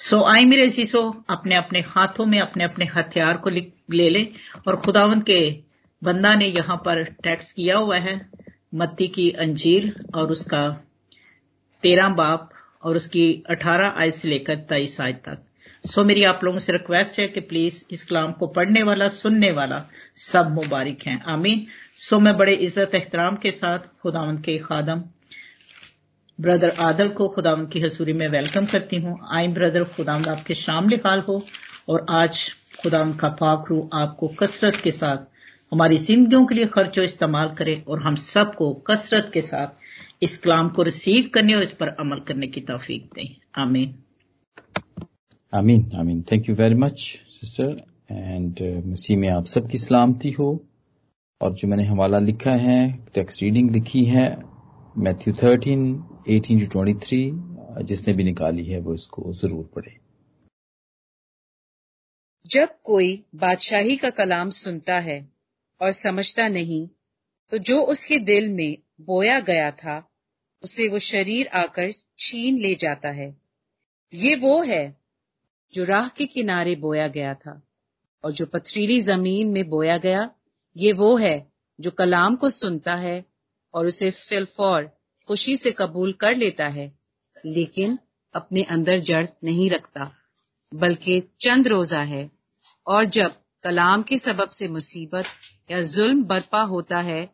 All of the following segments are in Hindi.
सो आई मेरे सीसो अपने अपने हाथों में, अपने अपने हथियार को ले लें। और खुदावंत के बंदा ने यहाँ पर टैक्स किया हुआ है, मत्ती की अंजील और उसका तेरह बाप और उसकी अठारह आय से लेकर तेईस आय तक। सो मेरी आप लोगों से रिक्वेस्ट है कि प्लीज़ इस कलाम को पढ़ने वाला, सुनने वाला सब मुबारक हैं। आमीन। सो मैं बड़े इज़्ज़त एहतराम के साथ खुदावंत के खादम ब्रदर आदल को खुदावंत की हसूरी में वेलकम करती हूँ। आई ब्रदर, खुदावंत आपके शामिल हाल हो और आज खुदावंत का पाक रू आपको कसरत के साथ, हमारी जिंदगियों के लिए खर्चो इस्तेमाल करे और हम सबको कसरत के साथ इस कलाम को रिसीव करने और इस पर अमल करने की तोफीक दें। आमीन। आमीन आमीन। Thank you very much sister and मसीह में आप सबकी सलामती हो। और जो मैंने हवाला लिखा है टेक्स्ट रीडिंग लिखी है Matthew thirteen eighteen to twenty three जिसने भी निकाली है, वो इसको ज़रूर पढ़े। जब कोई बादशाही का कलाम सुनता है और समझता नहीं तो जो उसके दिल में बोया गया था, उसे वो शरीर आकर छीन ले जाता है। ये वो है जो राह के किनारे बोया गया था और जो पथरीली ज़मीन में बोया गया, ये वो है जो कलाम को सुनता है और उसे फिलफौर खुशी से कबूल कर लेता है, लेकिन अपने अंदर जड़ नहीं रखता, बल्कि चंद रोजा है। और जब कलाम के सबब से मुसीबत या जुल्म बर्पा होता है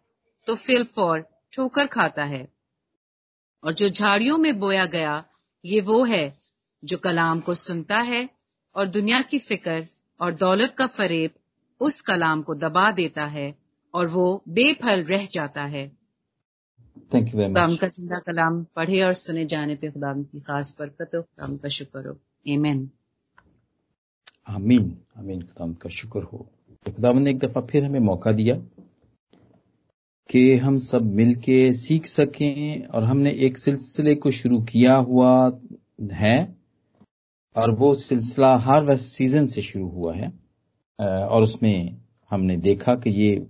तो फिलफौर ठोकर खाता है। और जो झाड़ियों में बोया गया, ये वो है जो कलाम को सुनता है और दुनिया की फ़िक्र और दौलत का फरेब उस कलाम को दबा देता है और वो बेफल रह जाता है। थैंक यू वेरी मच का ज़िंदा कलाम पढ़े और सुने जाने पे खुदा की खास बरकत हो। खुदा का शुक्र हो। एमेन आमीन। आमीन। खुदा का शुक्र हो। तो खुदा ने एक दफ़ा फिर हमें मौका दिया कि हम सब मिलके सीख सकें और हमने एक सिलसिले को शुरू किया हुआ है और वो सिलसिला हर हार्वेस्ट सीज़न से शुरू हुआ है। और उसमें हमने देखा कि ये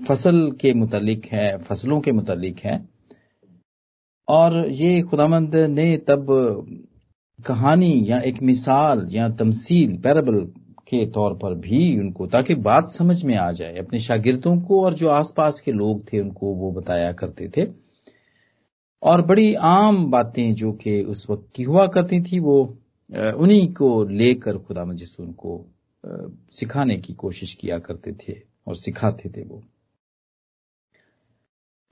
फ़सल के मुतालिक है फ़सलों के मुतालिक है। और ये खुदामंद ने तब कहानी या एक मिसाल या तमसील, पैरबल के तौर पर भी उनको, ताकि बात समझ में आ जाए। अपने शागिर्दों को और जो आसपास के लोग थे, उनको वो बताया करते थे। और बड़ी आम बातें जो कि उस वक्त की हुआ करती थी, वो उन्हीं को लेकर खुदा मजिस उनको सिखाने की कोशिश किया करते थे और सिखाते थे वो।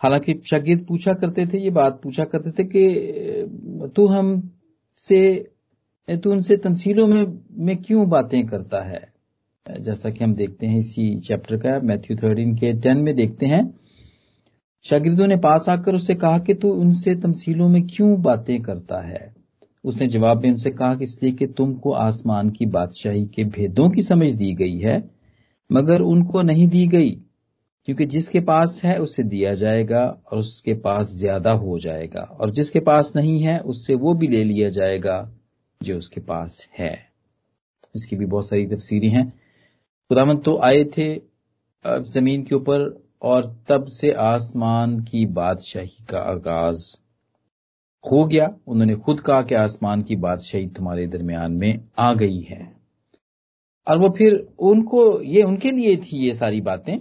हालाँकि शागिर्द पूछा करते थे, ये बात पूछा करते थे कि तू हम से तू उनसे तमसीलों में में क्यों बातें करता है? जैसा कि हम देखते हैं इसी चैप्टर का, मैथ्यू थर्टीन के टेन में देखते हैं। शागिर्दों ने पास आकर उससे कहा कि तू उनसे तमसीलों में क्यों बातें करता है? उसने जवाब में उनसे कहा कि इसलिए कि तुमको आसमान की बादशाही के भेदों की समझ दी गई है, मगर उनको नहीं दी गई। क्योंकि जिसके पास है उससे दिया जाएगा और उसके पास ज़्यादा हो जाएगा। और जिसके पास नहीं है, उससे वो भी ले लिया जाएगा जो उसके पास है। इसकी भी बहुत सारी तफसीरें हैं। खुदावंत तो आए थे ज़मीन के ऊपर और तब से आसमान की बादशाही का आगाज़ हो गया। उन्होंने खुद कहा कि आसमान की बादशाही तुम्हारे दरमियान में आ गई है। और वो फिर उनको, ये उनके लिए थी ये सारी बातें।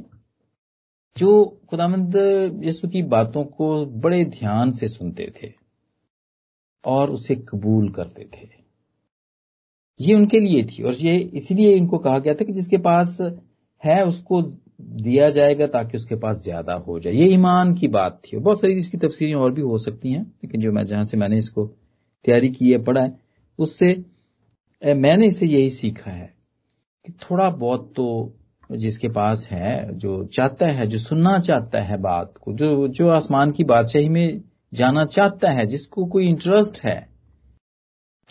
जो खुदामंद यसु की बातों को बड़े ध्यान से सुनते थे और उसे कबूल करते थे। ये उनके लिए थी और ये इसलिए इनको कहा गया था कि जिसके पास है, उसको दिया जाएगा ताकि उसके पास ज़्यादा हो जाए। ये ईमान की बात थी बहुत सारी इसकी तफसीरें और भी हो सकती हैं, लेकिन जो मैं, जहाँ से मैंने इसको तैयारी की है, पढ़ा है, उससे मैंने इसे यही सीखा है कि थोड़ा बहुत तो जिसके पास है, जो चाहता है, जो सुनना चाहता है बात को, जो जो आसमान की बादशाही में जाना चाहता है, जिसको कोई इंटरेस्ट है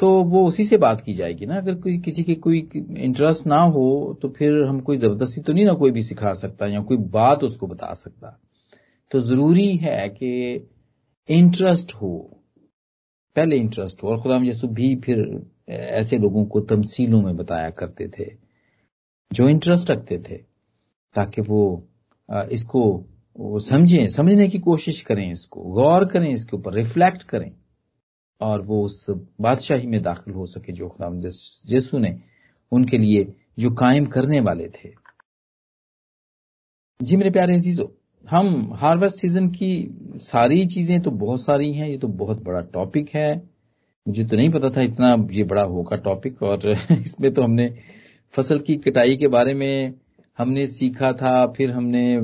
तो वो उसी से बात की जाएगी ना। अगर कोई, किसी के कोई इंटरेस्ट ना हो तो फिर हम कोई ज़बरदस्ती तो नहीं ना कोई भी सिखा सकता या कोई बात उसको बता सकता। तो ज़रूरी है कि इंटरेस्ट हो, पहले इंटरेस्ट हो। और खुदाम यसु भी फिर ऐसे लोगों को तमसीलों में बताया करते थे। जो इंटरेस्ट रखते थे, ताकि वो इसको समझें, समझने की कोशिश करें इसको, गौर करें इसके ऊपर रिफ्लेक्ट करें, और वो उस बादशाही में दाखिल हो सके जो खुदा यीशु ने उनके लिए जो कायम करने वाले थे। जी मेरे प्यारे अजीजों, हम हार्वेस्ट सीज़न की सारी चीज़ें तो बहुत सारी हैं, ये तो बहुत बड़ा टॉपिक है। मुझे तो नहीं पता था इतना ये बड़ा होगा टॉपिक और इसमें तो हमने फ़सल की कटाई के बारे में हमने सीखा था, फिर हमने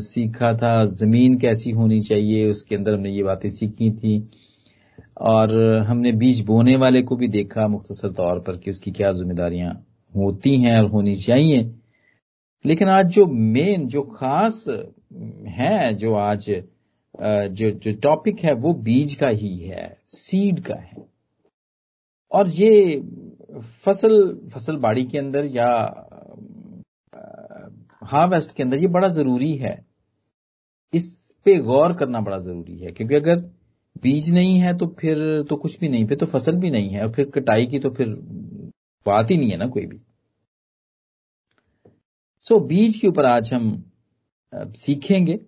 सीखा था ज़मीन कैसी होनी चाहिए, उसके अंदर हमने ये बातें सीखी थी। और हमने बीज बोने वाले को भी देखा मुख्तसर तौर पर कि उसकी क्या जिम्मेदारियाँ होती हैं और होनी चाहिए। लेकिन आज जो मेन जो खास है, जो आज जो जो टॉपिक है, वो बीज का ही है सीड का है। और ये फ़सल फ़सल बाड़ी के अंदर या हार्वेस्ट के अंदर ये बड़ा ज़रूरी है। इस पे गौर करना बड़ा ज़रूरी है, क्योंकि अगर बीज नहीं है तो फिर तो कुछ भी नहीं, फिर तो फ़सल भी नहीं है, और फिर कटाई की तो फिर बात ही नहीं है ना कोई भी। सो बीज के ऊपर आज हम सीखेंगे,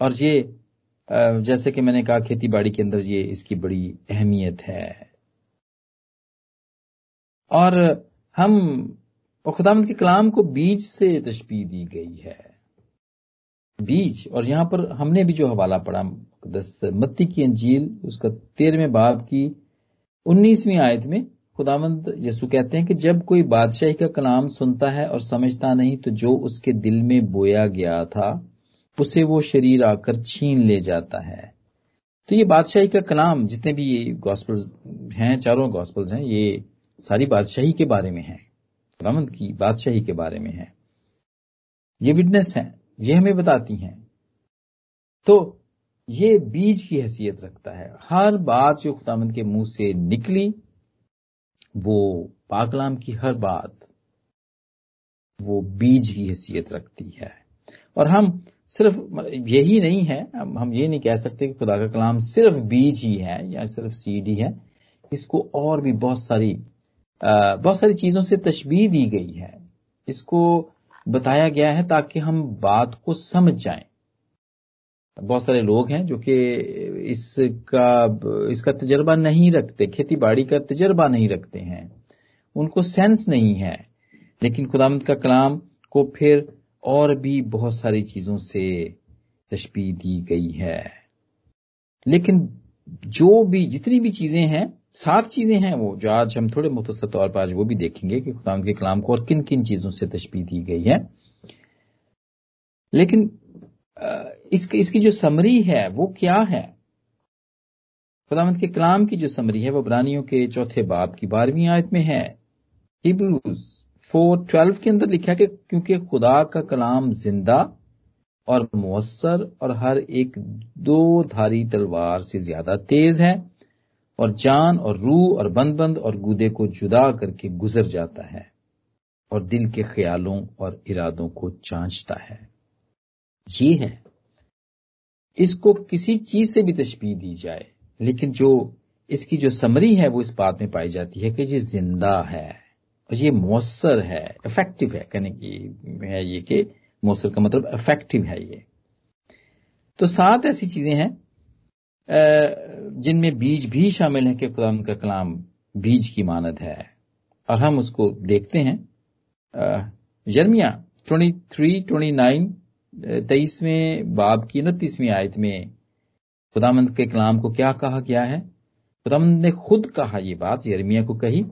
और ये जैसे कि मैंने कहा खेती बाड़ी के अंदर ये इसकी बड़ी अहमियत है। और हम खुदामद के कलाम को बीज से तशबी दी गई है। बीज, और यहाँ पर हमने भी जो हवाला पढ़ा दस मत्ती की अंजील, उसका तेरहवें बाब की उन्नीसवीं आयत में खुदामंद यसु कहते हैं कि जब कोई बादशाही का कलाम सुनता है और समझता नहीं तो जो उसके दिल में बोया गया था, उसे वो शरीर आकर छीन ले जाता है। तो ये बादशाही का कलाम, जितने भी ये गॉस्पल्स हैं, चारों गॉस्पल्स हैं, ये सारी बादशाही के बारे में है खुदामंद की बादशाही के बारे में है। ये विटनेस है, ये हमें बताती हैं। तो ये बीज की हैसियत रखता है। हर बात जो खुदामंद के मुँह से निकली, वो पाकलाम की हर बात, वो बीज की हैसियत रखती है। और हम सिर्फ़, यही नहीं है हम ये नहीं कह सकते कि खुदा का कलाम सिर्फ़ बीज ही है या सिर्फ़ सीड ही है। इसको और भी बहुत सारी बहुत सारी चीज़ों से तशबीह दी गई है। इसको बताया गया है ताकि हम बात को समझ जाएँ। बहुत सारे लोग हैं जो कि इसका इसका तजर्बा नहीं रखते खेती बाड़ी का तजर्बा नहीं रखते हैं। उनको सेंस नहीं है। लेकिन खुदामद का कलाम को फिर और भी बहुत सारी चीज़ों से तशबी दी गई है। लेकिन जो भी, जितनी भी चीज़ें हैं सात चीज़ें हैं वो, जो आज हम थोड़े मुख्तर तौर पर आज वो भी देखेंगे कि खुदाम के कलाम को और किन किन चीज़ों से तशबी दी गई है। लेकिन इसकी इसकी जो समरी है, वो क्या है? खुदामद के कलाम की जो समरी है, वो बरानियों के चौथे बाब की बारहवीं आयत में है। हिब्रूज फोर ट्वेल्व के अंदर लिखा कि क्योंकि खुदा का कलाम ज़िंदा और मुसर और हर एक दो धारी तलवार से ज़्यादा तेज है और जान और रूह और बंद बंद और गुदे को जुदा करके गुजर जाता है और दिल के ख्यालों और इरादों को जांचता है। ये है। इसको किसी चीज़ से भी तशबीह दी जाए, लेकिन जो इसकी जो समरी है वो इस बात में पाई जाती है कि ये ज़िंदा है और ये मौसर है इफ़ेक्टिव है, कहने की है ये कि मौसर का मतलब इफ़ेक्टिव है ये। तो सात ऐसी चीज़ें हैं जिनमें बीज भी शामिल है कि खुदा का कलाम बीज की मानद है। और हम उसको देखते हैं। Jeremiah twenty three twenty nine तेईसवें बाब की उनतीसवीं आयत में खुदामंद के कलाम को क्या कहा गया है? खुदामंद ने खुद कहा यह बात, यर्मिया को कही,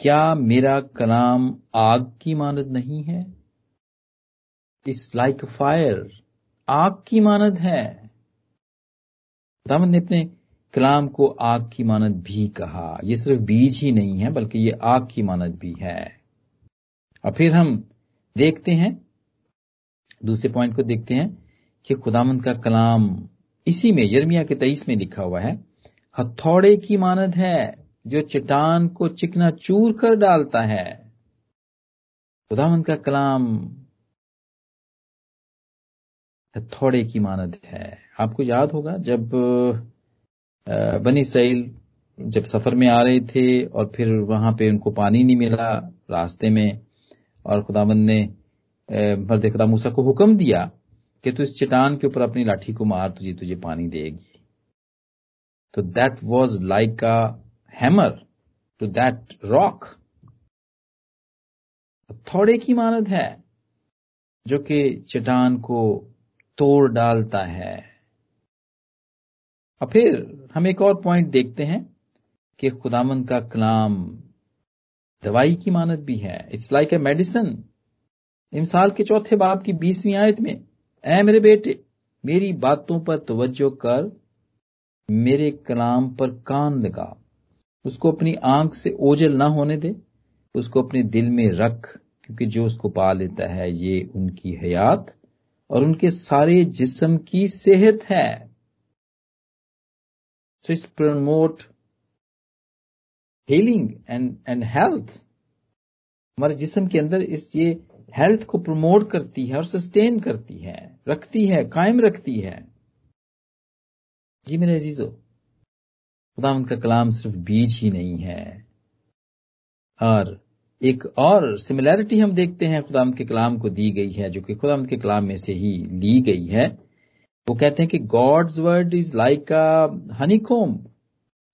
क्या मेरा कलाम आग की मानद नहीं है? इस लाइक फायर आग की मानद है। खुदावंद ने अपने कलाम को आग की मानद भी कहा। यह सिर्फ़ बीज ही नहीं है, बल्कि ये आग की मानद भी है। और फिर हम देखते हैं, दूसरे पॉइंट को देखते हैं कि खुदामंद का कलाम इसी में, यर्मिया के तेईस में लिखा हुआ है, हथौड़े की मानद है जो चट्टान को चिकना चूर कर डालता है। खुदामंद का कलाम थोड़े की मानद है। आपको याद होगा जब बनी इसराइल जब सफ़र में आ रहे थे और फिर वहाँ पे उनको पानी नहीं मिला रास्ते में और खुदाबंद ने मर्द खुदा मूसा को हुक्म दिया कि तू इस चट्टान के ऊपर अपनी लाठी को मार, तुझे तुझे पानी देगी। तो that was like a hammer to that rock थोड़े की मानद है जो कि चट्टान को तोड़ डालता है। और फिर हम एक और पॉइंट देखते हैं कि खुदामंद का कलाम दवाई की मानत भी है। इट्स लाइक ए मेडिसिन इमसाल के चौथे बाप की बीसवीं आयत में, ऐ मेरे बेटे, मेरी बातों पर तवज्जो कर, मेरे कलाम पर कान लगा। उसको अपनी आँख से ओझल ना होने दे, उसको अपने दिल में रख, क्योंकि जो उसको पा लेता है, ये उनकी हयात और उनके सारे जिस्म की सेहत है। So it's promote healing and and health हमारे जिस्म के अंदर इस ये हेल्थ को प्रमोट करती है और सस्टेन करती है, रखती है, कायम रखती है। जी मेरे अजीजो खुदा का कलाम सिर्फ़ बीज ही नहीं है। और एक और सिमिलैरिटी हम देखते हैं खुदाम के कलाम को दी गई है, जो कि खुदाम के कलाम में से ही ली गई है। वो कहते हैं कि God's word is like a honeycomb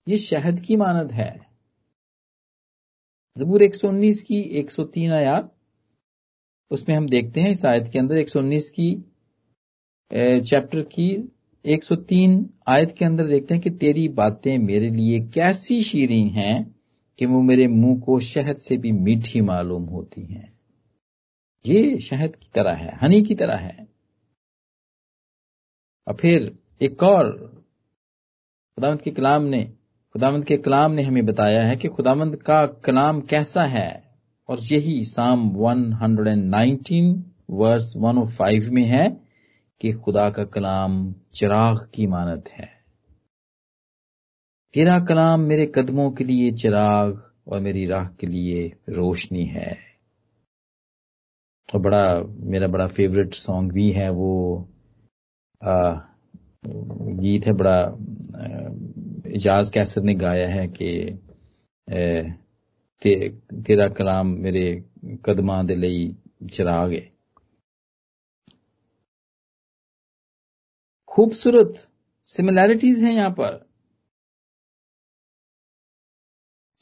ये शहद की मानद है। जबूर 119 की 103 आयात, उसमें हम देखते हैं इस आयत के अंदर 119 की चैप्टर की 103 आयत के अंदर देखते हैं कि तेरी बातें मेरे लिए कैसी शीरीन हैं। कि वो मेरे मुँह को शहद से भी मीठी मालूम होती हैं। ये शहद की तरह है, हनी की तरह है। और फिर एक और, खुदावंत के कलाम ने, खुदावंत के कलाम ने हमें बताया है कि खुदावंत का कलाम कैसा है। और यही साम 119 वर्स 105 में है कि खुदा का कलाम चिराग की मानत है। तेरा कलाम मेरे कदमों के लिए चिराग और मेरी राह के लिए रोशनी है। और बड़ा मेरा बड़ा फेवरेट सॉन्ग भी है वो आ, गीत है बड़ा इजाज कैसर ने गाया है कि ते, तेरा कलाम मेरे कदमां दे ਲਈ चिराग है। खूबसूरत सिमिलैरिटीज हैं यहाँ पर।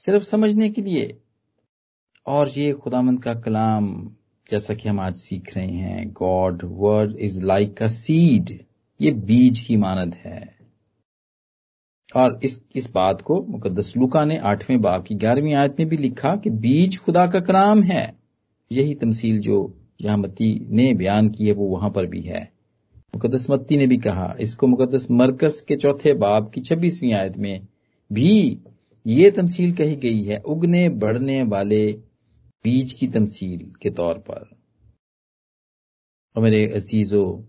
सिर्फ़ समझने के लिए। और ये खुदामंद का कलाम, जैसा कि हम आज सीख रहे हैं God word is like a seed ये बीज की मानद है। और इस इस बात को मुकदस लुका ने आठवें बाब की ग्यारहवीं आयत में भी लिखा कि बीज खुदा का कलाम है। यही तमसील जो यहाँ मत्ती ने बयान की है, वो वहाँ पर भी है। मुकदस मत्ती ने भी कहा, इसको मुकदस मरकस के चौथे बाब की छब्बीसवीं आयत में भी ये तमसील कही गई है उगने बढ़ने वाले बीज की तमसील के तौर पर। और मेरे अजीजों,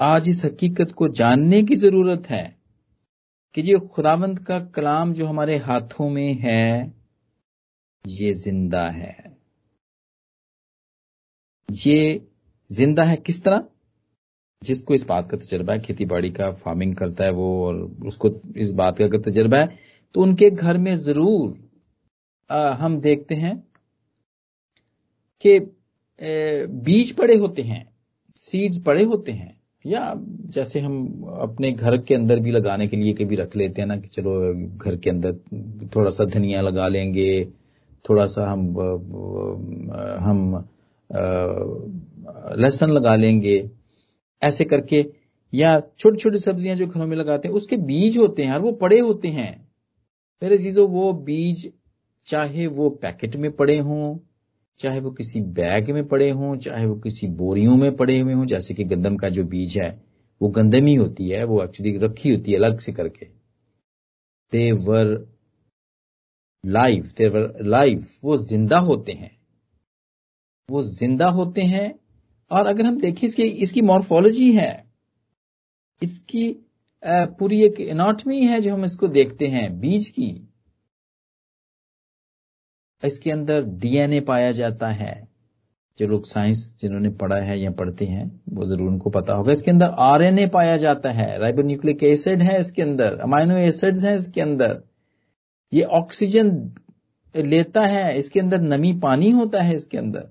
आज इस हकीकत को जानने की ज़रूरत है कि ये खुदावंत का कलाम जो हमारे हाथों में है, ये ज़िंदा है। ये ज़िंदा है किस तरह? जिसको इस बात का तजर्बा है, खेती बाड़ी का फ़ार्मिंग करता है वो और उसको इस बात का तजर्बा है तो उनके घर में ज़रूर आ, हम देखते हैं कि बीज पड़े होते हैं सीड्स पड़े होते हैं या जैसे हम अपने घर के अंदर भी लगाने के लिए कभी रख लेते हैं ना कि चलो घर के अंदर थोड़ा सा धनिया लगा लेंगे थोड़ा सा हम हम लहसुन लगा लेंगे ऐसे करके या छोटी छोटी सब्ज़ियाँ जो घरों में लगाते हैं उसके बीज होते हैं और वो पड़े होते हैं। मेरे चीज़ों वो बीज, चाहे वो पैकेट में पड़े हों, चाहे वो किसी बैग में पड़े हों, चाहे वो किसी बोरियों में पड़े हुए हों, जैसे कि गंदम का जो बीज है, वो गंदम ही होती है, वो एक्चुअली रखी होती है अलग से करके। देवर लाइव देवर लाइव वो ज़िंदा होते हैं। वो ज़िंदा होते हैं, और अगर हम देखें इसकी इसकी मॉर्फोलॉजी है, इसकी पूरी एक एनाटमी है जो हम इसको देखते हैं, बीज की। इसके अंदर डीएनए पाया जाता है। जो लोग साइंस जिन्होंने पढ़ा है या पढ़ते हैं, वो ज़रूर उनको पता होगा। इसके अंदर आरएनए पाया जाता है। राइबोन्यूक्लिक एसिड है इसके अंदर। अमाइनो एसिड्स हैं इसके अंदर। ये ऑक्सीजन लेता है, इसके अंदर नमी पानी होता है इसके अंदर।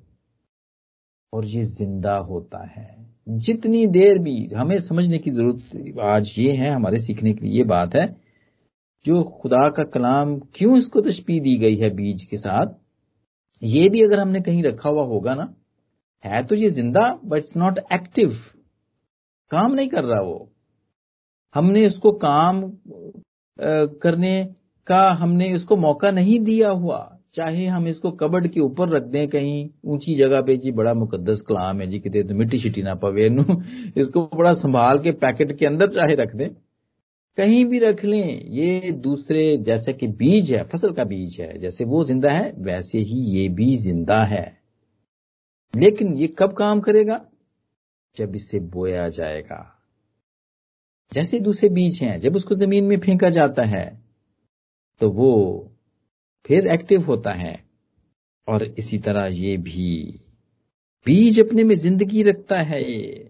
और ये ज़िंदा होता है। जितनी देर भी हमें समझने की ज़रूरत आज ये है, हमारे सीखने के लिए ये बात है, जो खुदा का कलाम क्यों इसको तशबी दी गई है बीज के साथ, ये भी अगर हमने कहीं रखा हुआ होगा ना, है तो ये ज़िंदा बट इट्स नॉट एक्टिव काम नहीं कर रहा वो। हमने उसको काम करने का, हमने उसको मौका नहीं दिया हुआ। चाहे हम इसको कबड के ऊपर रख दें कहीं, ऊँची जगह पे, जी बड़ा मुकद्दस कलाम है जी, कितने तो मिट्टी शिट्टी ना पवे नू इसको बड़ा संभाल के पैकेट के अंदर चाहे रख दें। कहीं भी रख लें, ये दूसरे, जैसे कि बीज है, फ़सल का बीज है, जैसे वो ज़िंदा है, वैसे ही ये भी ज़िंदा है। लेकिन ये कब काम करेगा? जब इसे बोया जाएगा। जैसे दूसरे बीज हैं, जब उसको ज़मीन में फेंका जाता है तो वो फिर एक्टिव होता है। और इसी तरह ये भी। बीज अपने में ज़िंदगी रखता है। ये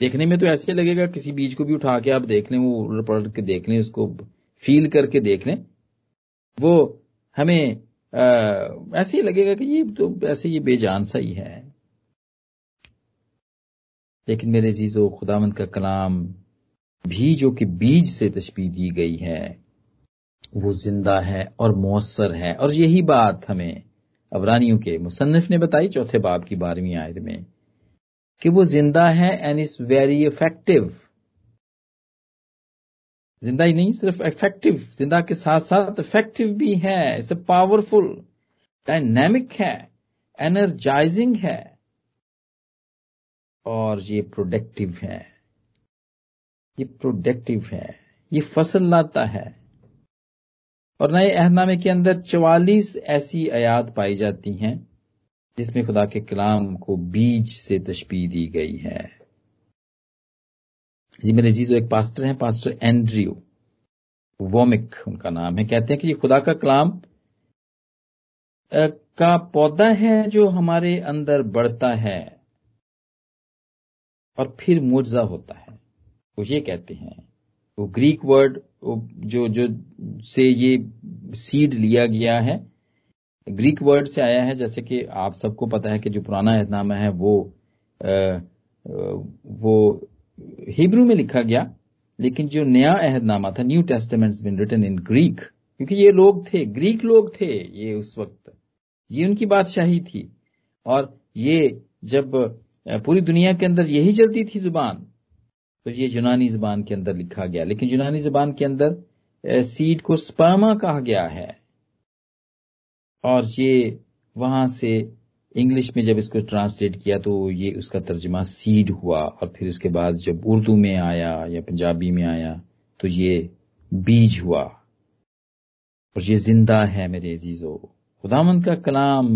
देखने में तो ऐसे लगेगा किसी बीज को भी उठा के आप देख लें वो उलट पलट के देख लें उसको फील करके देख लें। वो हमें आ, ऐसे ही लगेगा कि ये तो ऐसे ये बेजान सा ही है। लेकिन मेरे जीजो खुदामंद का कलाम भी जो कि बीज से तशबी दी गई है। वो ज़िंदा है और मौसर है। और यही बात हमें अबरानियों के मुसन्फ ने बताई चौथे बाब की बारहवीं आयत में कि वो ज़िंदा है एंड इज़ वेरी इफ़ेक्टिव ज़िंदा ही नहीं, सिर्फ़ इफ़ेक्टिव ज़िंदा के साथ साथ इफ़ेक्टिव भी है इट्स पावरफुल डायनेमिक है एनर्जाइजिंग है, और ये प्रोडक्टिव है। ये प्रोडक्टिव है, ये फ़सल लाता है। और नए अहदनामे के अंदर चवालीस ऐसी आयात पाई जाती हैं, जिसमें खुदा के कलाम को बीज से तशबी दी गई है। जी, मेरे जीजो एक पास्टर हैं, पास्टर एंड्रयू। वोमिक उनका नाम है। कहते हैं कि ये खुदा का कलाम का पौधा है जो हमारे अंदर बढ़ता है और फिर मुआवजा होता है। वो ये कहते हैं वो ग्रीक वर्ड जो जो से ये सीड लिया गया है ग्रीक वर्ड से आया है जैसे कि आप सबको पता है कि जो पुराना एहतनामा है वो आ, वो हिब्रू में लिखा गया लेकिन जो नया अहदनामा था new testament's been written in Greek क्योंकि ये लोग थे ग्रीक लोग थे ये उस वक्त। ये उनकी बादशाही थी। और ये जब पूरी दुनिया के अंदर यही चलती थी ज़ुबान तो ये यूनानी जबान के अंदर लिखा गया। लेकिन यूनानी जबान के अंदर सीड को स्पर्मा कहा गया है। और ये वहाँ से इंग्लिश में जब इसको ट्रांसलेट किया तो ये उसका तर्जमा सीड हुआ और फिर उसके बाद जब उर्दू में आया या पंजाबी में आया तो ये बीज हुआ। और ये ज़िंदा है मेरे अजीजो। खुदामंद का कलाम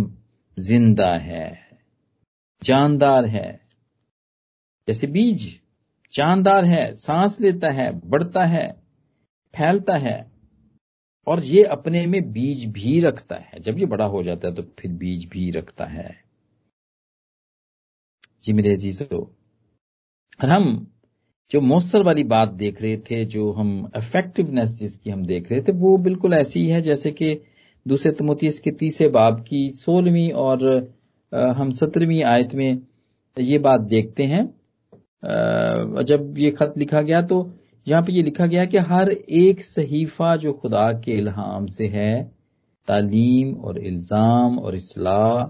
ज़िंदा है, जानदार है। जैसे बीज। जानदार है, सांस लेता है, बढ़ता है, फैलता है, और ये अपने में बीज भी रखता है। जब ये बड़ा हो जाता है तो फिर बीज भी रखता है। जी मेरे अजीजो हम जो मौसर वाली बात देख रहे थे, जो हम इफेक्टिवनेस जिसकी हम देख रहे थे, वो बिल्कुल ऐसी ही है जैसे कि दूसरे तमोतीस के तीसरे बाब की सोलहवीं और हम सत्रहवीं आयत में ये बात देखते हैं। जब ये खत लिखा गया तो यहाँ पे ये लिखा गया कि हर एक सहीफा जो खुदा के इल्हाम से है, तालीम और इल्ज़ाम और इसलाह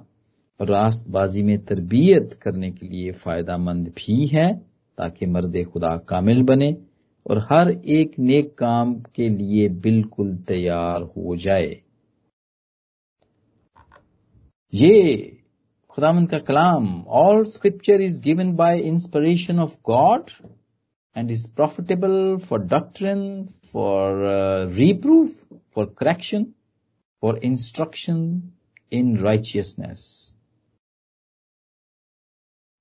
और रास्तबाजी में तरबियत करने के लिए फ़ायदा मंद भी है, ताकि मर्द खुदा कामिल बने और हर एक नेक काम के लिए बिल्कुल तैयार हो जाए। ये खुदामंद का कलाम all scripture is given by inspiration of God and is profitable for doctrine for reproof for correction for instruction in righteousness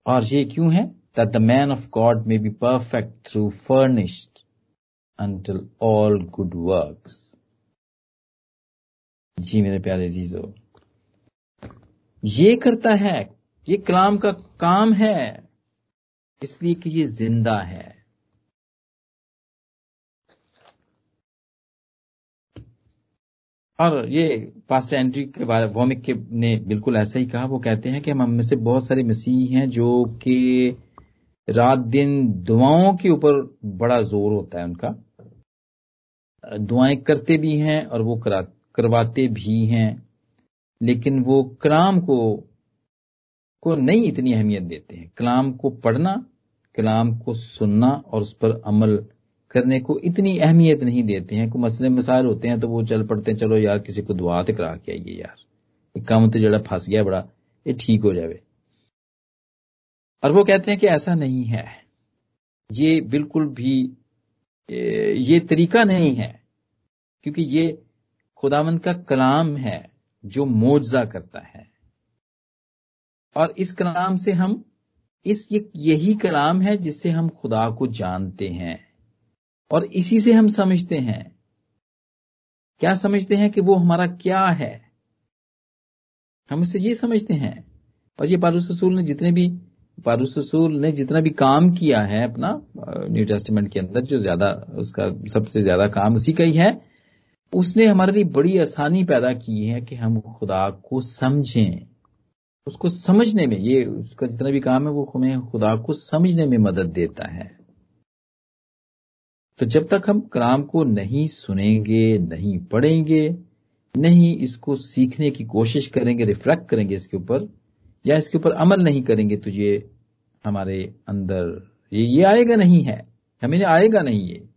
और ये क्यों है that the man of God may be perfect throughly furnished until all good works जी मेरे प्यारे जीजो ये करता है, ये कलाम का काम है, इसलिए कि ये ज़िंदा है। और ये पास्ट एंट्री के बारे, वोमिक के ने बिल्कुल ऐसा ही कहा, वो कहते हैं कि हम में से बहुत सारे मसीह हैं जो कि रात दिन दुआओं के ऊपर बड़ा ज़ोर होता है उनका। दुआएँ करते भी हैं और वो करा, करवाते भी हैं। लेकिन वो कलाम को को नहीं इतनी अहमियत देते हैं। कलाम को पढ़ना, कलाम को सुनना और उस पर अमल करने को इतनी अहमियत नहीं देते हैं कोई मसले मसाइल होते हैं तो वो चल पड़ते हैं, चलो यार किसी को दुआ तो करा के आइए यार। काम तो जरा फंस गया बड़ा, ये ठीक हो जाए और वो कहते हैं कि ऐसा नहीं है। ये बिल्कुल भी ये तरीका नहीं है, क्योंकि ये खुदावंत का कलाम है। जो मोजा करता है। और इस कलाम से हम, इस यही कलाम है जिससे हम खुदा को जानते हैं। और इसी से हम समझते हैं। क्या समझते हैं कि वो हमारा क्या है? हम इससे ये समझते हैं। और ये पारूस रसूल ने जितने भी, पारूस रसूल ने जितना भी काम किया है अपना न्यू टेस्टमेंट के अंदर, जो ज़्यादा, उसका सबसे ज़्यादा काम उसी का ही है। उसने हमारे लिए बड़ी आसानी पैदा की है कि हम खुदा को समझें। उसको समझने में, ये उसका जितना भी काम है, वो हमें खुदा को समझने में मदद देता है। तो जब तक हम कलाम को नहीं सुनेंगे, नहीं पढ़ेंगे, नहीं इसको सीखने की कोशिश करेंगे रिफ्लेक्ट करेंगे इसके ऊपर, या इसके ऊपर अमल नहीं करेंगे तो ये हमारे अंदर, ये ये आएगा नहीं है। हमें आएगा नहीं ये।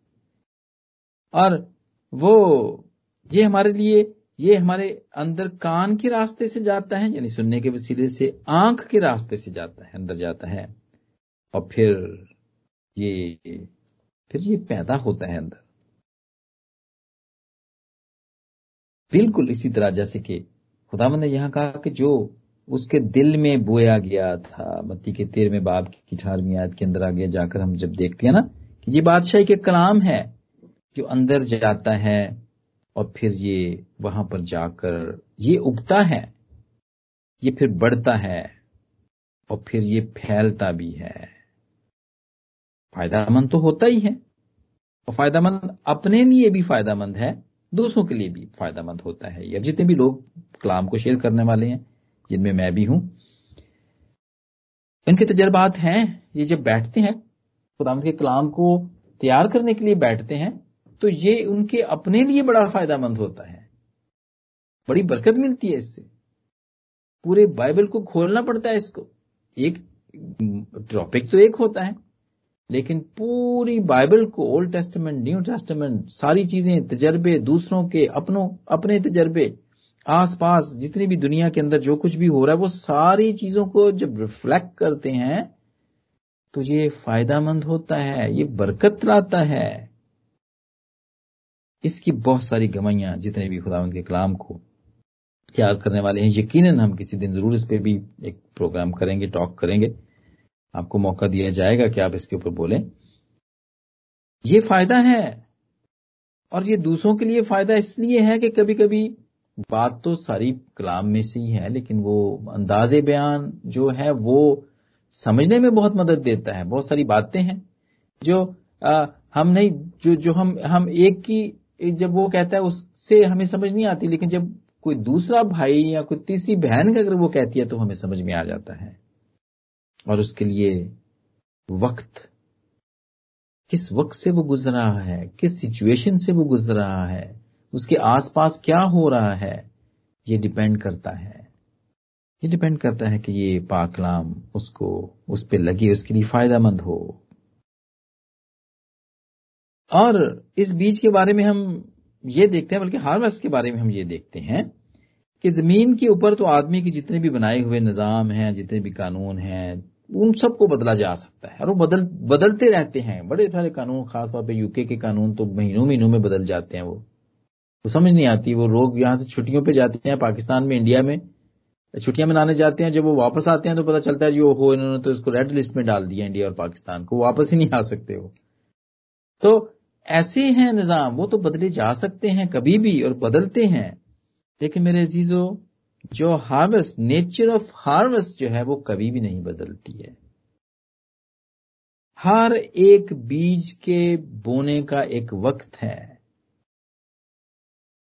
और वो ये हमारे लिए, ये हमारे अंदर कान के रास्ते से जाता है, यानी सुनने के वसीले से आँख के रास्ते से जाता है, अंदर जाता है। और फिर ये फिर ये पैदा होता है अंदर। बिल्कुल इसी तरह जैसे कि खुदावन ने यहाँ कहा कि जो उसके दिल में बोया गया था, मत्ती के तेरहवें बाप की अठारहवीं आयत के अंदर आगे जाकर हम जब देखते हैं ना, कि ये बादशाही के कलाम है, जो अंदर जाता है और फिर ये वहाँ पर जाकर, ये उगता है, ये फिर बढ़ता है, और फिर ये फैलता भी है। फायदामंद तो होता ही है, और फायदामंद अपने लिए भी फायदामंद है, दूसरों के लिए भी फायदामंद होता है। या जितने भी लोग कलाम को शेयर करने वाले हैं, जिनमें मैं भी हूँ, इनके तजर्बात हैं, ये जब बैठते हैं खुदाम के कलाम को तैयार करने के लिए बैठते हैं तो ये उनके अपने लिए बड़ा फायदामंद होता है। बड़ी बरकत मिलती है इससे। पूरे बाइबल को खोलना पड़ता है इसको। एक टॉपिक तो एक होता है, लेकिन पूरी बाइबल को ओल्ड टेस्टमेंट न्यू टेस्टमेंट सारी चीज़ें, तजर्बे, दूसरों के अपनों, अपने तजर्बे, आसपास जितनी भी दुनिया के अंदर जो कुछ भी हो रहा है, वो सारी चीज़ों को जब रिफ्लेक्ट करते हैं तो ये फायदामंद होता है, ये बरकत लाता है। इसकी बहुत सारी गवाइयाँ जितने भी खुदावंद के कलाम को त्याग करने वाले हैं यकीनन हम किसी दिन ज़रूर इस पर भी एक प्रोग्राम करेंगे टॉक करेंगे। आपको मौका दिया जाएगा कि आप इसके ऊपर बोलें। ये फ़ायदा है और ये दूसरों के लिए फ़ायदा इसलिए है कि कभी कभी बात तो सारी कलाम में से ही है लेकिन वो अंदाजे बयान जो है वो समझने में बहुत मदद देता है। बहुत सारी बातें हैं जो आ, हम नहीं जो जो हम हम एक की जब वो कहता है, उससे हमें समझ नहीं आती, लेकिन जब कोई दूसरा भाई या कोई तीसरी बहन का अगर वो कहती है तो हमें समझ में आ जाता है। और उसके लिए वक्त, किस वक्त से वो गुजर रहा है, किस सिचुएशन से वो गुजर रहा है, उसके आसपास क्या हो रहा है, ये डिपेंड करता है। ये डिपेंड करता है कि ये पाकलाम उसको, उस पर लगे, उसके लिए फायदामंद हो। और इस बीज के बारे में हम ये देखते हैं, बल्कि हार्वेस्ट के बारे में हम ये देखते हैं कि ज़मीन के ऊपर तो आदमी के जितने भी बनाए हुए निज़ाम हैं, जितने भी कानून हैं, उन सबको बदला जा सकता है और वो बदल, बदलते रहते हैं। बड़े सारे कानून, खासतौर पर यूके के कानून तो महीनों महीनों में बदल जाते हैं वो। वो समझ नहीं आती, वो लोग यहाँ से छुट्टियों पे जाते हैं, पाकिस्तान में, इंडिया में, छुट्टियाँ मनाने जाते हैं, जब वो वापस आते हैं तो पता चलता है जी हो इन्होंने तो इसको रेड लिस्ट में डाल दिया इंडिया और पाकिस्तान को वापस ही नहीं आ सकते वो। तो ऐसे हैं निज़ाम, वो तो बदले जा सकते हैं कभी भी और बदलते हैं। लेकिन मेरे अजीजो, जो हार्वेस्ट नेचर ऑफ़ हार्वेस्ट जो है, वो कभी भी नहीं बदलती है। हर एक बीज के बोने का एक वक्त है।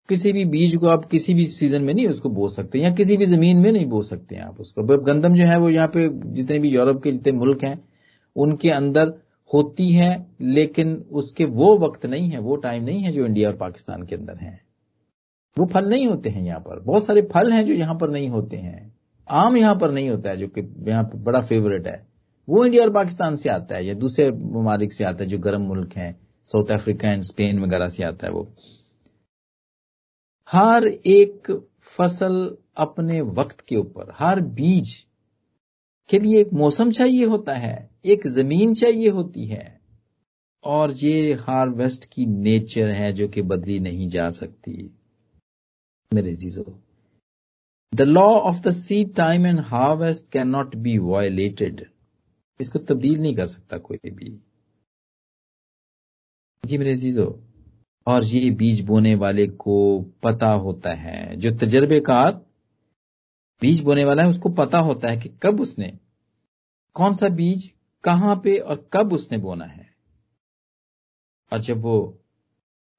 किसी भी बीज को आप किसी भी सीज़न में नहीं उसको बो सकते, या किसी भी ज़मीन में नहीं बो सकते आप उसको। गंदम जो है, वो यहाँ पे जितने भी यूरोप के जितने मुल्क हैं, उनके अंदर होती है, लेकिन उसके वो वक्त नहीं है, वो टाइम नहीं है जो इंडिया और पाकिस्तान के अंदर है। वो फल नहीं होते हैं यहाँ पर। बहुत सारे फल हैं जो यहाँ पर नहीं होते हैं। आम यहाँ पर नहीं होता है, जो कि यहाँ पर बड़ा फेवरेट है। वो इंडिया और पाकिस्तान से आता है, या दूसरे ममालिक से आता है, जो गर्म मुल्क हैं साउथ अफ्रीका एंड स्पेन वगैरह से आता है वो। हर एक फ़सल अपने वक्त के ऊपर, हर बीज के लिए एक मौसम चाहिए होता है, एक ज़मीन चाहिए होती है। और ये हार्वेस्ट की नेचर है जो कि बदली नहीं जा सकती। मेरे जीजो, the law of the seed time and harvest can not be violated. इसको तब्दील नहीं कर सकता कोई भी। जी मेरे जीजो, और ये बीज बोने वाले को पता होता है, जो तजर्बेकार बीज बोने वाला है, उसको पता होता है कि कब उसने, कौन सा बीज कहाँ पे और कब उसने बोना है। और जब वो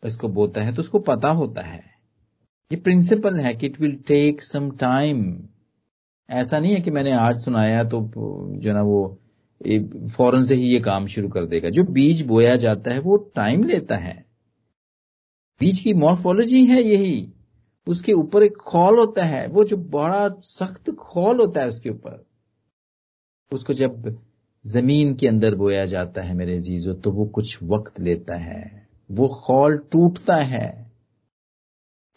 इसको बोता है तो उसको पता होता है। ये प्रिंसिपल है कि it will take some time ऐसा नहीं है कि मैंने आज सुनाया तो जो ना वो फ़ौरन से ही ये काम शुरू कर देगा। जो बीज बोया जाता है, वो टाइम लेता है। बीज की मॉर्फोलॉजी है यही। उसके ऊपर एक खोल होता है, वो जो बड़ा सख्त खोल होता है उसके ऊपर। उसको जब ज़मीन के अंदर बोया जाता है मेरे जीजो तो वो कुछ वक्त लेता है। वो खोल टूटता है।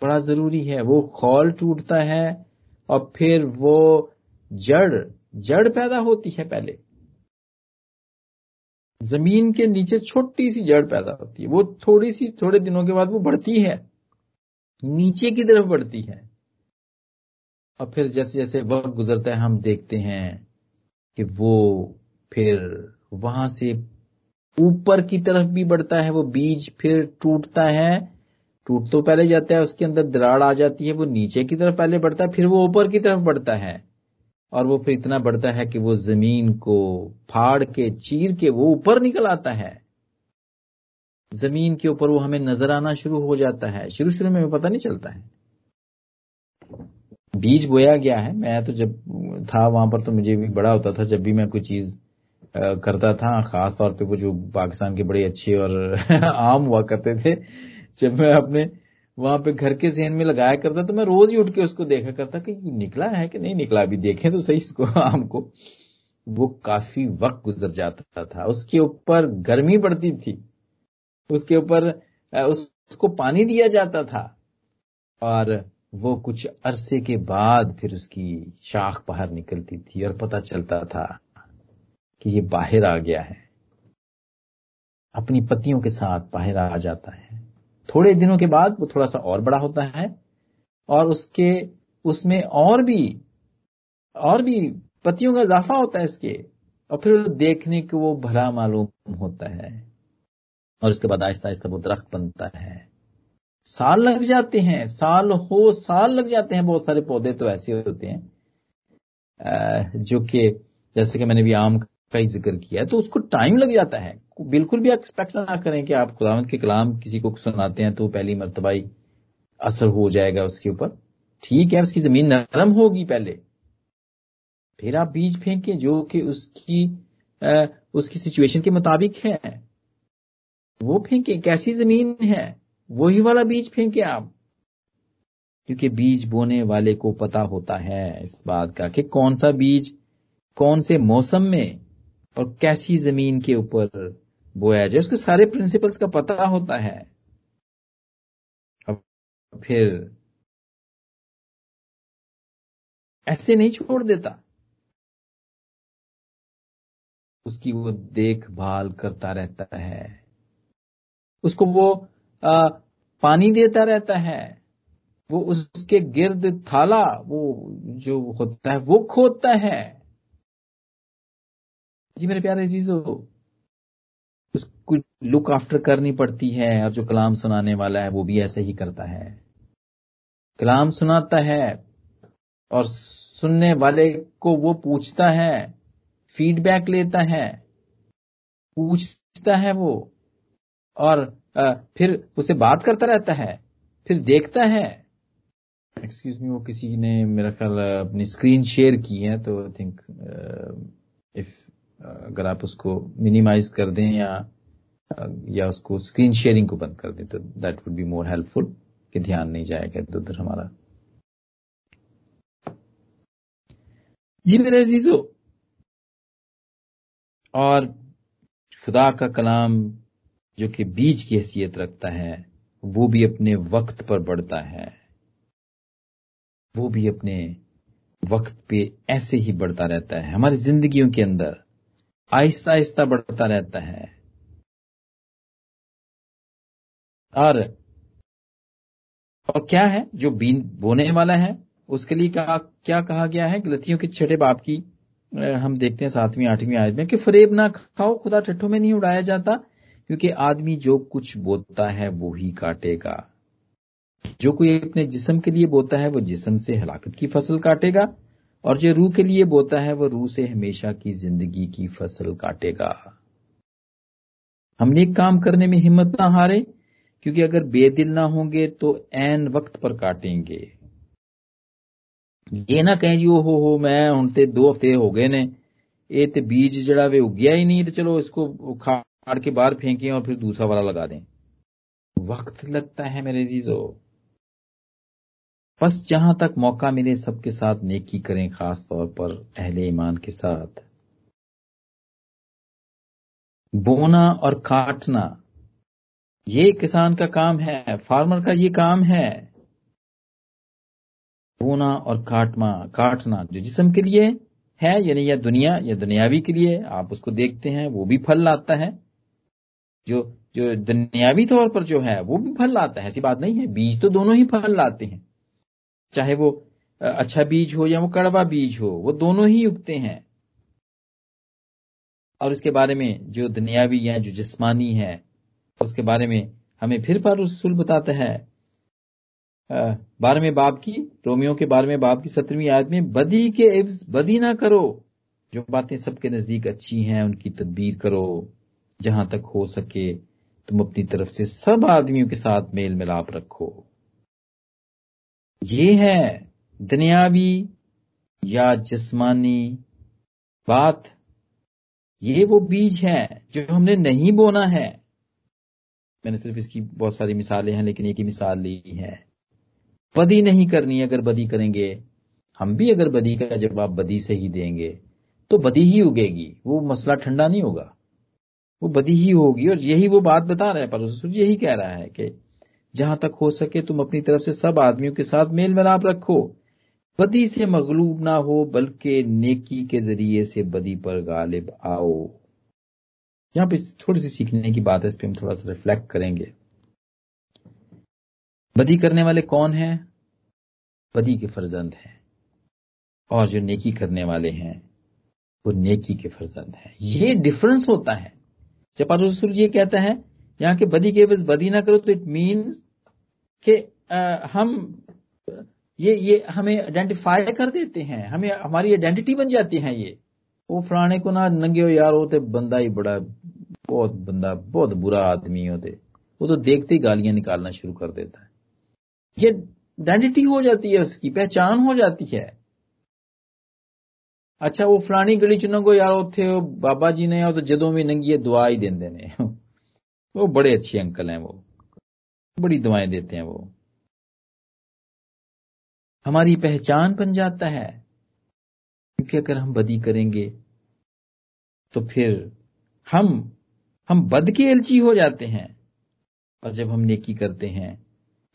बड़ा ज़रूरी है, वो खोल टूटता है और फिर वो जड़ जड़ पैदा होती है पहले। ज़मीन के नीचे छोटी सी जड़ पैदा होती है। वो थोड़ी सी, थोड़े दिनों के बाद वो बढ़ती है। नीचे की तरफ़ बढ़ती है। और फिर जैसे जैसे वक्त गुजरता है, हम देखते हैं कि वो फिर वहाँ से ऊपर की तरफ़ भी बढ़ता है, वो बीज फिर टूटता है। टूट तो पहले जाता है, उसके अंदर दराड़ आ जाती है, वो नीचे की तरफ़ पहले बढ़ता है, फिर वो ऊपर की तरफ़ बढ़ता है। और वो फिर इतना बढ़ता है कि वो ज़मीन को फाड़ के, चीर के वो ऊपर निकल आता है। ज़मीन के ऊपर वो हमें नज़र आना शुरू हो जाता है। शुरू शुरू में पता नहीं चलता है। बीज बोया गया है। मैं तो जब था, वहाँ पर तो मुझे भी बड़ा होता था। जब भी मैं कोई चीज़ करता था, खास तौर पे वो जो पाकिस्तान के बड़े अच्छे और आम हुआ करते थे, जब मैं अपने वहाँ पे घर के जहन में लगाया करता तो मैं रोज ही उठ के उसको देखा करता कि निकला है कि नहीं निकला। अभी देखें तो सही इसको, आम को। वो काफ़ी वक्त गुजर जाता था। उसके ऊपर गर्मी पड़ती थी। उसके ऊपर उसको पानी दिया जाता था। और वो कुछ अरसे के बाद फिर उसकी शाख बाहर निकलती थी और पता चलता था कि ये बाहर आ गया है। अपनी पतियों के साथ बाहर आ जाता है। थोड़े दिनों के बाद वो थोड़ा सा और बड़ा होता है और उसके, उसमें और भी और भी पतियों का इजाफा होता है इसके। और फिर देखने को वो भला मालूम होता है। और उसके बाद आहिस्ता आहिस्ता वो दरख्त बनता है। साल लग जाते हैं साल हो साल लग जाते हैं बहुत सारे पौधे तो ऐसे होते हैं। जो कि जैसे कि मैंने भी आम का ही ज़िक्र किया है तो उसको टाइम लग जाता है। बिल्कुल भी एक्सपेक्ट ना करें कि आप खुदावंत के कलाम किसी को सुनाते हैं तो पहली मरतबा ही असर हो जाएगा उसके ऊपर। ठीक है उसकी ज़मीन नरम होगी पहले। फिर आप बीज फेंकें जो कि उसकी आ, उसकी सिचुएशन के मुताबिक है। वो फेंके कैसी ज़मीन है, वही वाला बीज फेंके आप। क्योंकि बीज बोने वाले को पता होता है इस बात का कि कौन सा बीज कौन से मौसम में और कैसी ज़मीन के ऊपर बोया जाए, उसके सारे प्रिंसिपल्स का पता होता है। अब फिर ऐसे नहीं छोड़ देता। उसकी वो देखभाल करता रहता है। उसको वो आ, पानी देता रहता है वो उसके गिर्द थाला वो जो होता है वो खोदता है। जी मेरे प्यारे चीज़ों उसको लुक आफ्टर करनी पड़ती है और जो कलाम सुनाने वाला है वो भी ऐसे ही करता है। कलाम सुनाता है और सुनने वाले को वो पूछता है फीडबैक लेता है पूछता है वो और फिर उसे बात करता रहता है, फिर देखता है। एक्सक्यूज मी वो किसी ने मेरा ख्याल अपनी स्क्रीन शेयर की है तो आई थिंक इफ़ अगर आप उसको मिनिमाइज कर दें या या उसको स्क्रीन शेयरिंग को बंद कर दें तो that would be more helpful कि ध्यान नहीं जाएगा इधर उधर हमारा। जी मेरे अजीजो, और खुदा का कलाम जो कि बीज की हैसियत रखता है, वो भी अपने वक्त पर बढ़ता है। वो भी अपने वक्त पे ऐसे ही बढ़ता रहता है। हमारी जिंदगियों के अंदर आहिस्ता आहिस्ता बढ़ता रहता है। और और क्या है? जो बीन बोने वाला है, उसके लिए क्या क्या कहा गया है? गलतियों के छठे बाप की हम देखते हैं सातवीं, आठवीं आयत में कि फरेब ना खाओ, खुदा ठट्ठों में नहीं उड़ाया जाता। क्योंकि आदमी जो कुछ बोता है, वो ही काटेगा। जो कोई अपने जिसम के लिए बोता है, वो जिसम से हलाकत की फ़सल काटेगा, और जो रूह के लिए बोता है, वो रूह से हमेशा की ज़िंदगी की फ़सल काटेगा। हमने एक काम करने में हिम्मत ना हारे, क्योंकि अगर बेदिल ना होंगे तो एन वक्त पर काटेंगे। ये ना कहें जी ओ हो हो मैं हूँ दो हफ़्ते हो गए ने, ये ते बीज जड़ा वे उगया ही नहीं तो चलो इसको उखाड़ के बाहर फेंकें और फिर दूसरा वाला लगा दें। वक्त लगता है मेरे जीजो बस जहाँ तक मौका मिले सबके साथ नेकी करें, खास तौर पर अहले ईमान के साथ। बोना और काटना, ये किसान का काम है, फार्मर का ये काम है। बोना और काटना काटना जो जिसम के लिए है, यानी या दुनिया, या दुनियावी के लिए, आप उसको देखते हैं, वो भी फल लाता है। जो जो दुनियावी तौर पर जो है, वो भी फल लाता है, ऐसी बात नहीं है। बीज तो दोनों ही फल लाते हैं। चाहे वो अच्छा बीज हो या वो कड़वा बीज हो, वो दोनों ही उगते हैं। और उसके बारे में जो दुनियावी या जो जिस्मानी है, उसके बारे में हमें फिर पर रसूल बताता है। बारहवें बाप की, रोमियो के बारहवें बाप की सत्रहवीं आयत में, बदी के इब्स बदी ना करो। जो बातें सबके नज़दीक अच्छी हैं, उनकी तदबीर करो। जहाँ तक हो सके, तुम अपनी तरफ़ से सब आदमियों के साथ मेल मिलाप रखो। ये है दुनियावी या जिस्मानी बात। ये वो बीज है जो हमने नहीं बोना है। मैंने सिर्फ़ इसकी बहुत सारी मिसालें हैं, लेकिन एक ही मिसाल ली है। बदी नहीं करनी, अगर बदी करेंगे, हम भी अगर बदी का जवाब बदी से ही देंगे तो बदी ही उगेगी। वो मसला ठंडा नहीं होगा। वो बदी ही होगी और यही वो बात बता रहा है पर यही कह रहा है कि जहाँ तक हो सके तुम अपनी तरफ़ से सब आदमियों के साथ मेल मिलाप रखो। बदी से मगलूब ना हो, बल्कि नेकी के ज़रिए से बदी पर गालिब आओ। यहाँ पे थोड़ी सी सीखने की बात है, इस पर हम थोड़ा सा रिफ्लेक्ट करेंगे। बदी करने वाले कौन हैं? बदी के फर्जंद हैं। और जो नेकी करने वाले हैं, वो नेकी के फर्जंद हैं। ये डिफरेंस होता है। जब रसूल ये कहता है, यहाँ के बदी के बस बदी ना करो तो इट मीन्स कि हम, ये ये हमें आइडेंटिफाई कर देते हैं, हमें, हमारी आइडेंटिटी बन जाती है ये। वो फलाने को ना नंगे हो यार, वो तो बंदा ही बड़ा, बहुत बंदा, बहुत बुरा आदमी होते वो तो। देखते ही गालियाँ निकालना शुरू कर देता है। ये आइडेंटिटी हो जाती है उसकी, पहचान हो जाती है। अच्छा वो फलानी गली च नंगो यार उथे बाबा जी ने तो जदों भी नंगी दुआ ही देंगे ने। वो बड़े अच्छे अंकल हैं वो। बड़ी दुआएँ देते हैं वो। हमारी पहचान बन जाता है। क्योंकि अगर हम बदी करेंगे तो फिर हम हम बद के एलची हो जाते हैं। और जब हम नेकी करते हैं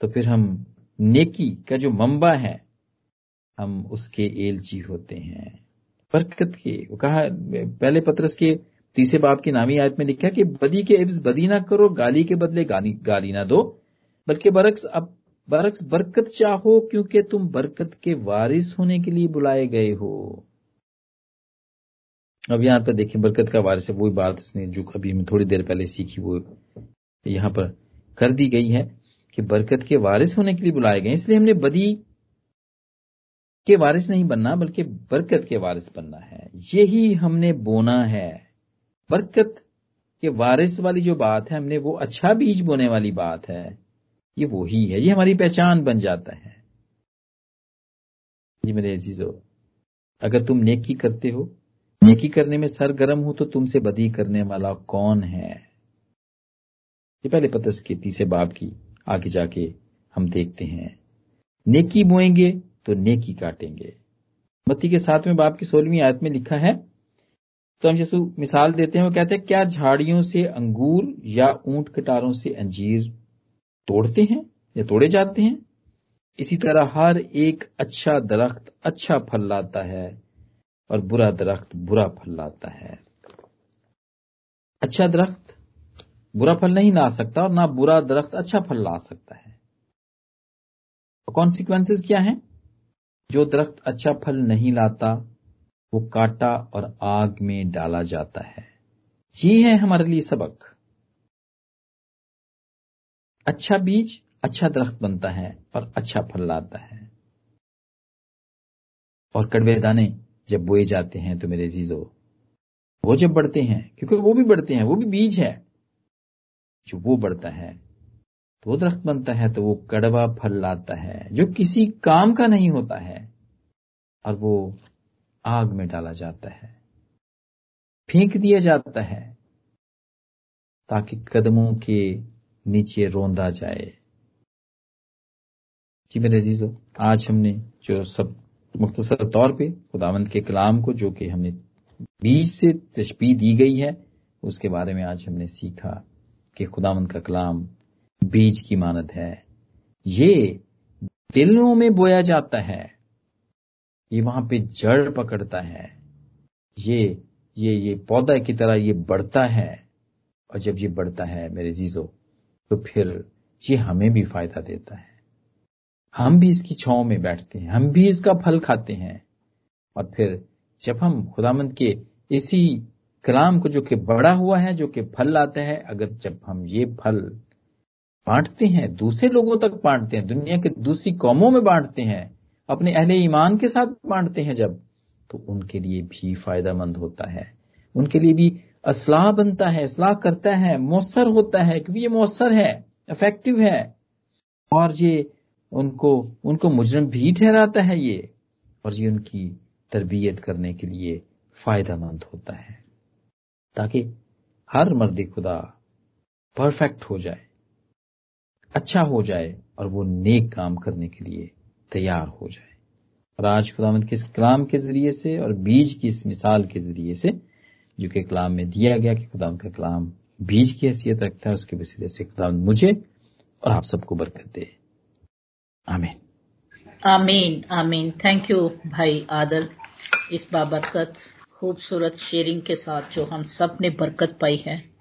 तो फिर हम नेकी का जो मंबा है, हम उसके एलची होते हैं। बरकत के। वो कहा, पहले पत्रस के तीसरे बाप की नामी आयत में लिखा कि बदी के इब्स बदी ना करो, गाली के बदले गाली गाली ना दो। बल्कि बरक्स, अब बरक्स बरकत चाहो क्योंकि तुम बरकत के वारिस होने के लिए बुलाए गए हो। अब यहाँ पर देखिए बरकत का वारिस है, वही बात इसने जो अभी हमें थोड़ी देर पहले सीखी, वो यहाँ पर कर दी गई है कि बरकत के वारिस होने के लिए बुलाए गए इसलिए हमने बदी के वारिस नहीं बनना, बल्कि बरकत के वारिस बनना है। यही हमने बोना है। बरकत के वारिस वाली जो बात है, हमने वो अच्छा बीज बोने वाली बात है। ये वो ही है, ये हमारी पहचान बन जाता है। जी मेरे अजीजो, अगर तुम नेकी करते हो, नेकी करने में सर गर्म हो तो तुमसे बदी करने वाला कौन है? ये पहले पतस के तीसरे बाब की आगे जाके हम देखते हैं। नेकी बोएँगे तो नेकी काटेंगे। मत्ती के साथ में बाप की सोलहवीं आयत में लिखा है तो हम जैसे मिसाल देते हैं, वो कहते हैं, क्या झाड़ियों से अंगूर या ऊँट कटारों से अंजीर तोड़ते हैं या तोड़े जाते हैं? इसी तरह हर एक अच्छा दरख्त अच्छा फल लाता है और बुरा दरख्त बुरा फल लाता है। अच्छा दरख्त बुरा फल नहीं ला सकता और ना बुरा दरख्त अच्छा फल ला सकता है। कॉन्सिक्वेंसेस क्या है? जो दरख्त अच्छा फल नहीं लाता, वो काटा और आग में डाला जाता है। ये है हमारे लिए सबक। अच्छा बीज अच्छा दरख्त बनता है और अच्छा फल लाता है। और कड़वे दाने जब बोए जाते हैं तो मेरे जीजो वो जब बढ़ते हैं, क्योंकि वो भी बढ़ते हैं, वो भी बीज है, जो वो बढ़ता है तो दरख्त बनता है तो वो कड़वा फल लाता है, जो किसी काम का नहीं होता है, और वो आग में डाला जाता है, फेंक दिया जाता है, ताकि कदमों के नीचे रोंदा जाए। जी मेरे अजीजों, आज हमने जो सब मुख्तसर तौर पे खुदावंत के कलाम को, जो कि हमने बीज से तशबी दी गई है, उसके बारे में आज हमने सीखा कि खुदावंत का कलाम बीज की मानद है। ये दिलों में बोया जाता है। ये वहाँ पे जड़ पकड़ता है। ये ये ये पौधा की तरह ये बढ़ता है। और जब ये बढ़ता है मेरे जीजो तो फिर ये हमें भी फ़ायदा देता है। हम भी इसकी छाव में बैठते हैं। हम भी इसका फल खाते हैं। और फिर जब हम खुदामंद के इसी कलाम को जो कि बड़ा हुआ है, जो कि फल लाता है, अगर जब हम ये फल बांटते हैं, दूसरे लोगों तक बांटते हैं, दुनिया के दूसरी कौमों में बांटते हैं, अपने अहले ईमान के साथ बांटते हैं जब तो उनके लिए भी फायदामंद होता है। उनके लिए भी असलाह बनता है, असलाह करता है, मौसर होता है, क्योंकि ये मौसर है इफ़ेक्टिव है। और ये उनको उनको मुजरम भी ठहराता है ये, और ये उनकी तरबियत करने के लिए फ़ायदेमंद होता है। ताकि हर मर्द खुदा परफेक्ट हो जाए। अच्छा हो जाए और वो नेक काम करने के लिए तैयार हो जाए। और आज खुदामंद के इस कलाम के ज़रिए से और बीज की इस मिसाल के ज़रिए से, जो कि कलाम में दिया गया कि खुदाम का कलाम बीज की हैसियत रखता है, उसके वसीले से खुदा मुझे और आप सबको बरकत दे। आमीन। आमीन आमीन। थैंक यू भाई आदल इस बाबरकत खूबसूरत शेयरिंग के साथ जो हम सबने बरकत पाई है।